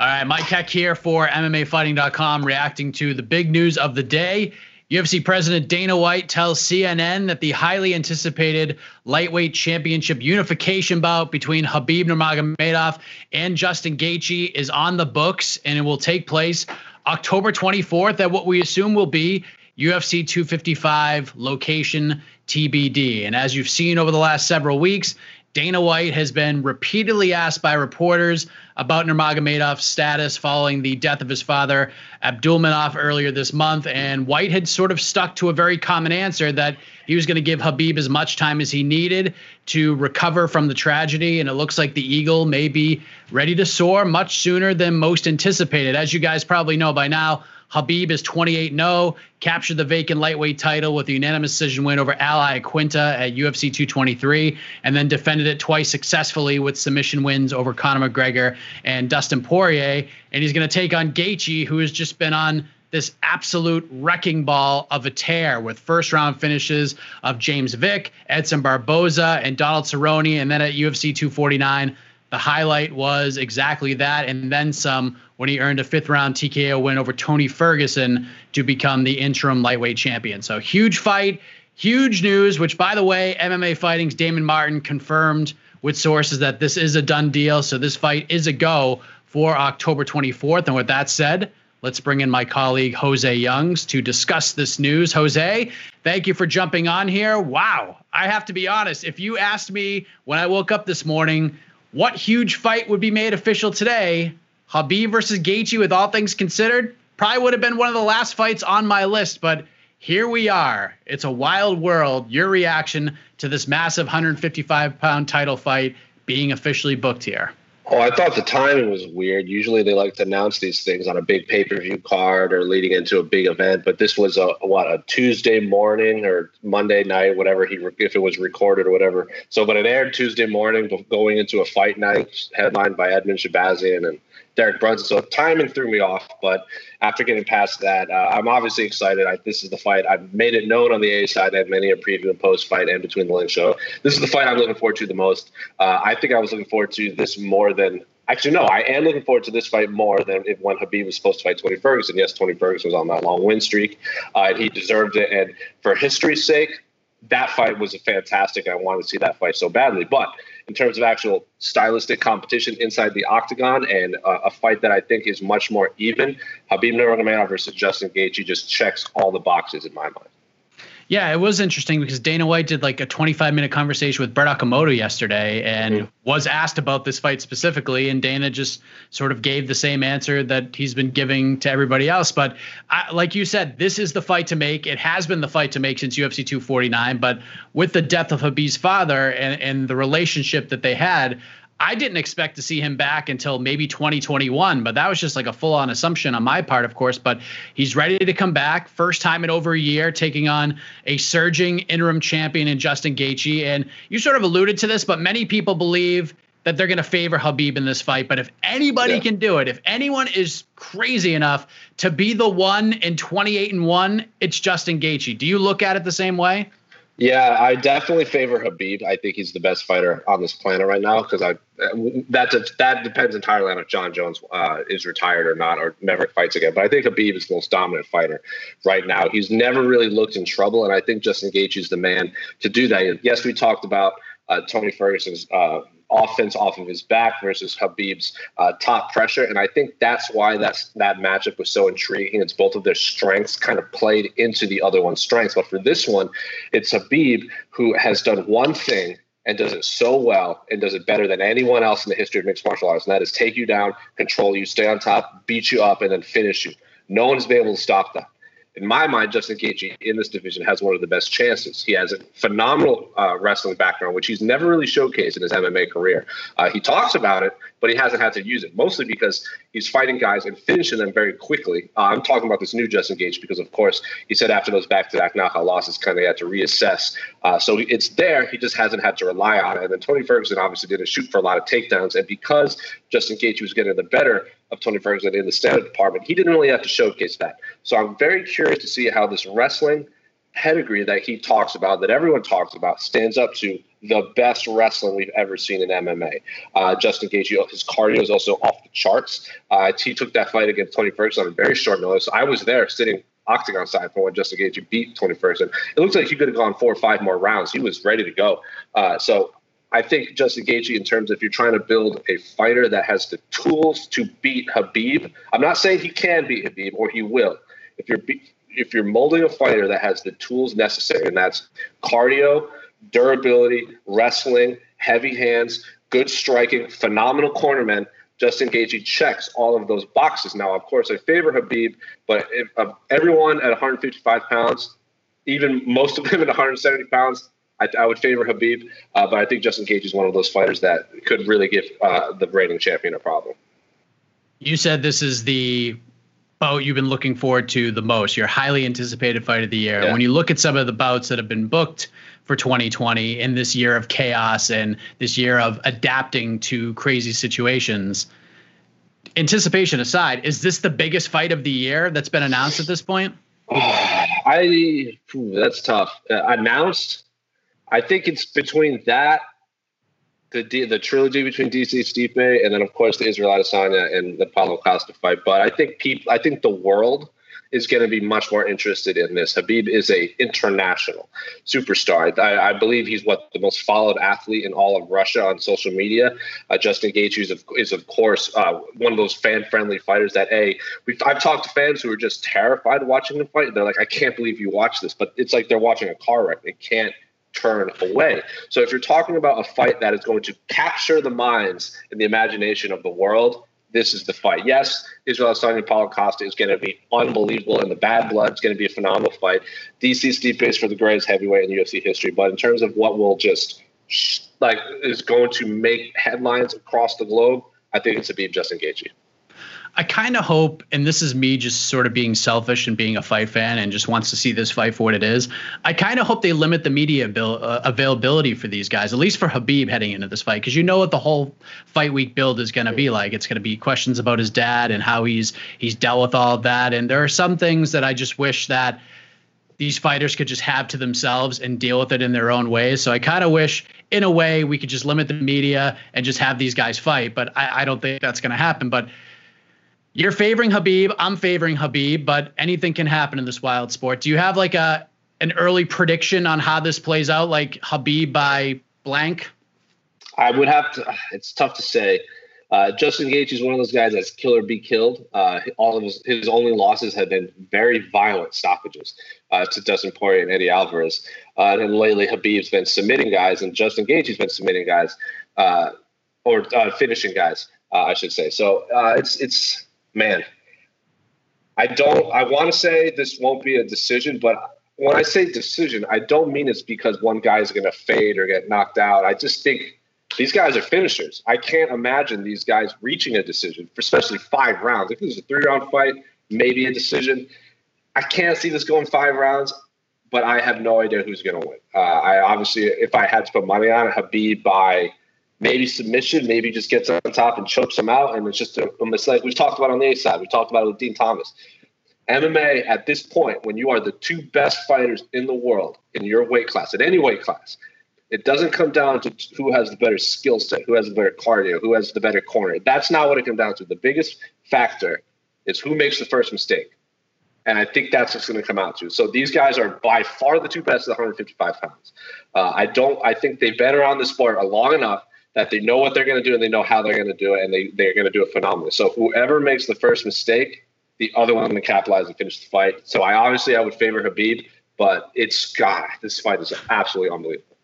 All right, Mike Heck here for MMAfighting.com, reacting to the big news of the day. UFC President Dana White tells CNN that the highly anticipated lightweight championship unification bout between Khabib Nurmagomedov and Justin Gaethje is on the books, and it will take place October 24th at what we assume will be UFC 255 location TBD. And as you've seen over the last several weeks, Dana White has been repeatedly asked by reporters about Nurmagomedov's status following the death of his father, Abdulmanaf, earlier this month. And White had sort of stuck to a very common answer that he was going to give Habib as much time as he needed to recover from the tragedy. And it looks like the Eagle may be ready to soar much sooner than most anticipated. As you guys probably know by now, Khabib is 28 0, captured the vacant lightweight title with a unanimous decision win over Al Iaquinta at UFC 223, and then defended it twice successfully with submission wins over Conor McGregor and Dustin Poirier. And he's going to take on Gaethje, who has just been on this absolute wrecking ball of a tear with first round finishes of James Vick, Edson Barboza, and Donald Cerrone. And then at UFC 249, the highlight was exactly that and then some when he earned a fifth round TKO win over Tony Ferguson to become the interim lightweight champion. So huge fight, huge news, which by the way, MMA Fighting's Damon Martin confirmed with sources that this is a done deal. So this fight is a go for October 24th. And with that said, let's bring in my colleague Jose Youngs to discuss this news. Jose, thank you for jumping on here. Wow. I have to be honest, if you asked me when I woke up this morning, what huge fight would be made official today? Habib versus Gaethje, with all things considered, probably would have been one of the last fights on my list. But here we are. It's a wild world. Your reaction to this massive 155 pound title fight being officially booked here? Oh, I thought the timing was weird. Usually they like to announce these things on a big pay per view card or leading into a big event, but this was a what a Tuesday morning or Monday night, whatever he if it was recorded or whatever. So, but it aired Tuesday morning, going into a fight night headlined by Edmen Shahbazyan and Derek Brunson. So timing threw me off, but after getting past that, uh, I'm obviously excited. I, this is the fight. I've made it known on the A side that many a preview and post fight and between the link show. This is the fight I'm looking forward to the most. Uh, I think I was looking forward to this more than Actually, no, I am looking forward to this fight more than if when Habib was supposed to fight Tony Ferguson. Yes, Tony Ferguson was on that long win streak, uh, and he deserved it. And for history's sake, that fight was a fantastic. I wanted to see that fight so badly. But in terms of actual stylistic competition inside the octagon and uh, a fight that I think is much more even, Khabib Nurmagomedov versus Justin Gaethje just checks all the boxes in my mind. Yeah, it was interesting because Dana White did like a 25 minute conversation with Brett Okamoto yesterday and mm. was asked about this fight specifically. And Dana just sort of gave the same answer that he's been giving to everybody else. But I, like you said, this is the fight to make. It has been the fight to make since UFC 249. But with the death of Habib's father and, and the relationship that they had, I didn't expect to see him back until maybe 2021, but that was just like a full on assumption on my part, of course. But he's ready to come back. First time in over a year, taking on a surging interim champion in Justin Gaethje. And you sort of alluded to this, but many people believe that they're going to favor Habib in this fight. But if anybody yeah. can do it, if anyone is crazy enough to be the one in 28 and 1, it's Justin Gaethje. Do you look at it the same way? Yeah, I definitely favor Habib. I think he's the best fighter on this planet right now because I that that depends entirely on if Jon Jones uh, is retired or not or never fights again. But I think Habib is the most dominant fighter right now. He's never really looked in trouble, and I think Justin Gaethje is the man to do that. Yes, we talked about uh, Tony Ferguson's uh, offense off of his back versus Habib's uh, top pressure. And I think that's why that's, that matchup was so intriguing. It's both of their strengths kind of played into the other one's strengths. But for this one, it's Habib who has done one thing and does it so well and does it better than anyone else in the history of mixed martial arts. And that is take you down, control you, stay on top, beat you up, and then finish you. No one's been able to stop that in my mind, Justin Gaethje in this division has one of the best chances. He has a phenomenal uh, wrestling background, which he's never really showcased in his MMA career. Uh, he talks about it, but he hasn't had to use it, mostly because he's fighting guys and finishing them very quickly. Uh, I'm talking about this new Justin Gaethje because, of course, he said after those back-to-back knockout losses, kind of had to reassess. Uh, so it's there. He just hasn't had to rely on it. And then Tony Ferguson obviously didn't shoot for a lot of takedowns, and because Justin Gaethje was getting the better of Tony Ferguson in the standard department, he didn't really have to showcase that. So I'm very curious to see how this wrestling pedigree that he talks about, that everyone talks about, stands up to the best wrestling we've ever seen in MMA. Uh, Justin Gaethje, his cardio is also off the charts. Uh, he took that fight against Tony Ferguson on a very short notice. I was there sitting octagon side for when Justin Gaethje beat Tony Ferguson. It looks like he could have gone four or five more rounds. He was ready to go. Uh, so I think Justin Gaethje, in terms of if you're trying to build a fighter that has the tools to beat Habib, I'm not saying he can beat Habib or he will. If you're if you're molding a fighter that has the tools necessary, and that's cardio, durability, wrestling, heavy hands, good striking, phenomenal cornermen, Justin Gaethje checks all of those boxes. Now, of course, I favor Habib, but if, everyone at 155 pounds, even most of them at 170 pounds, I, I would favor Habib, Uh, but I think Justin Gaethje is one of those fighters that could really give uh, the reigning champion a problem. You said this is the bout you've been looking forward to the most, your highly anticipated fight of the year. Yeah. When you look at some of the bouts that have been booked for 2020 in this year of chaos and this year of adapting to crazy situations, anticipation aside, is this the biggest fight of the year that's been announced at this point? I that's tough. Uh, announced, I think it's between that the the trilogy between DC Stipe and then of course the Israel Adesanya and the Paulo Costa fight. But I think people, I think the world is going to be much more interested in this. Habib is a international superstar. I, I, believe he's what the most followed athlete in all of Russia on social media. Uh, Justin Gaethje is of, is of course uh, one of those fan friendly fighters that a I've talked to fans who are just terrified watching the fight. They're like, I can't believe you watch this, but it's like they're watching a car wreck. They can't turn away. So if you're talking about a fight that is going to capture the minds and the imagination of the world, this is the fight. Yes, Israel Adesanya Paulo Costa is going to be unbelievable, and the bad blood is going to be a phenomenal fight. DC Stipe is for the greatest heavyweight in UFC history, but in terms of what will just like is going to make headlines across the globe, I think it's Khabib Justin Gaethje. I kind of hope, and this is me just sort of being selfish and being a fight fan and just wants to see this fight for what it is. I kind of hope they limit the media avail- uh, availability for these guys, at least for Habib heading into this fight, because you know what the whole fight week build is going to be like. It's going to be questions about his dad and how he's he's dealt with all of that, and there are some things that I just wish that these fighters could just have to themselves and deal with it in their own ways. So I kind of wish, in a way, we could just limit the media and just have these guys fight. But I, I don't think that's going to happen. But you're favoring Habib. I'm favoring Habib, but anything can happen in this wild sport. Do you have like a an early prediction on how this plays out, like Habib by blank? I would have to. It's tough to say. Uh, Justin Gaethje is one of those guys that's kill or be killed. Uh, all of his, his only losses have been very violent stoppages uh, to Dustin Poirier and Eddie Alvarez. Uh, and lately, Habib's been submitting guys, and Justin Gaethje's been submitting guys, uh, or uh, finishing guys, I should say. So it's it's man, I don't. I want to say this won't be a decision, but when I say decision, I don't mean it's because one guy is going to fade or get knocked out. I just think these guys are finishers. I can't imagine these guys reaching a decision, for especially five rounds. If this is a three round fight, maybe a decision. I can't see this going five rounds, but I have no idea who's going to win. Uh, I obviously, if I had to put money on it, Khabib by maybe submission, maybe just gets on top and chokes them out. And it's just a, a mistake. We've talked about on the A side. We talked about it with Dean Thomas. MMA at this point, when you are the two best fighters in the world in your weight class, at any weight class, it doesn't come down to who has the better skill set, who has the better cardio, who has the better corner. That's not what it comes down to. The biggest factor is who makes the first mistake. And I think that's what's going to come out to. So these guys are by far the two best at 155 pounds. Uh, I don't. I think they've been around the sport long enough that they know what they're going to do and they know how they're going to do it and they, they're going to do it phenomenally. So whoever makes the first mistake, the other one to capitalize and finish the fight. So I obviously I would favor Habib, but it's God, this fight is absolutely unbelievable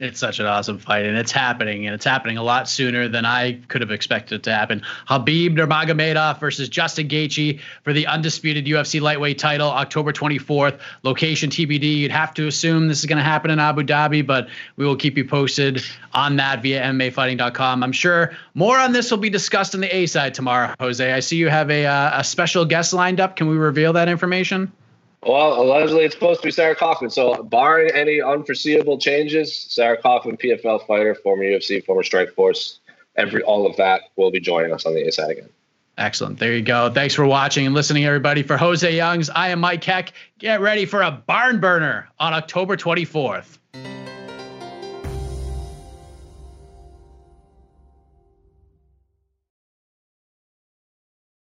it's such an awesome fight, and it's happening, and it's happening a lot sooner than I could have expected it to happen. Habib Nurmagomedov versus Justin Gaethje for the undisputed UFC lightweight title, October 24th. Location TBD. You'd have to assume this is going to happen in Abu Dhabi, but we will keep you posted on that via MMAfighting.com. I'm sure more on this will be discussed on the A side tomorrow, Jose. I see you have a uh, a special guest lined up. Can we reveal that information? Well, allegedly it's supposed to be Sarah Kaufman. So, barring any unforeseeable changes, Sarah Kaufman, PFL fighter, former UFC, former Strikeforce, every all of that will be joining us on the A side again. Excellent. There you go. Thanks for watching and listening, everybody. For Jose Youngs, I am Mike Heck. Get ready for a barn burner on October 24th.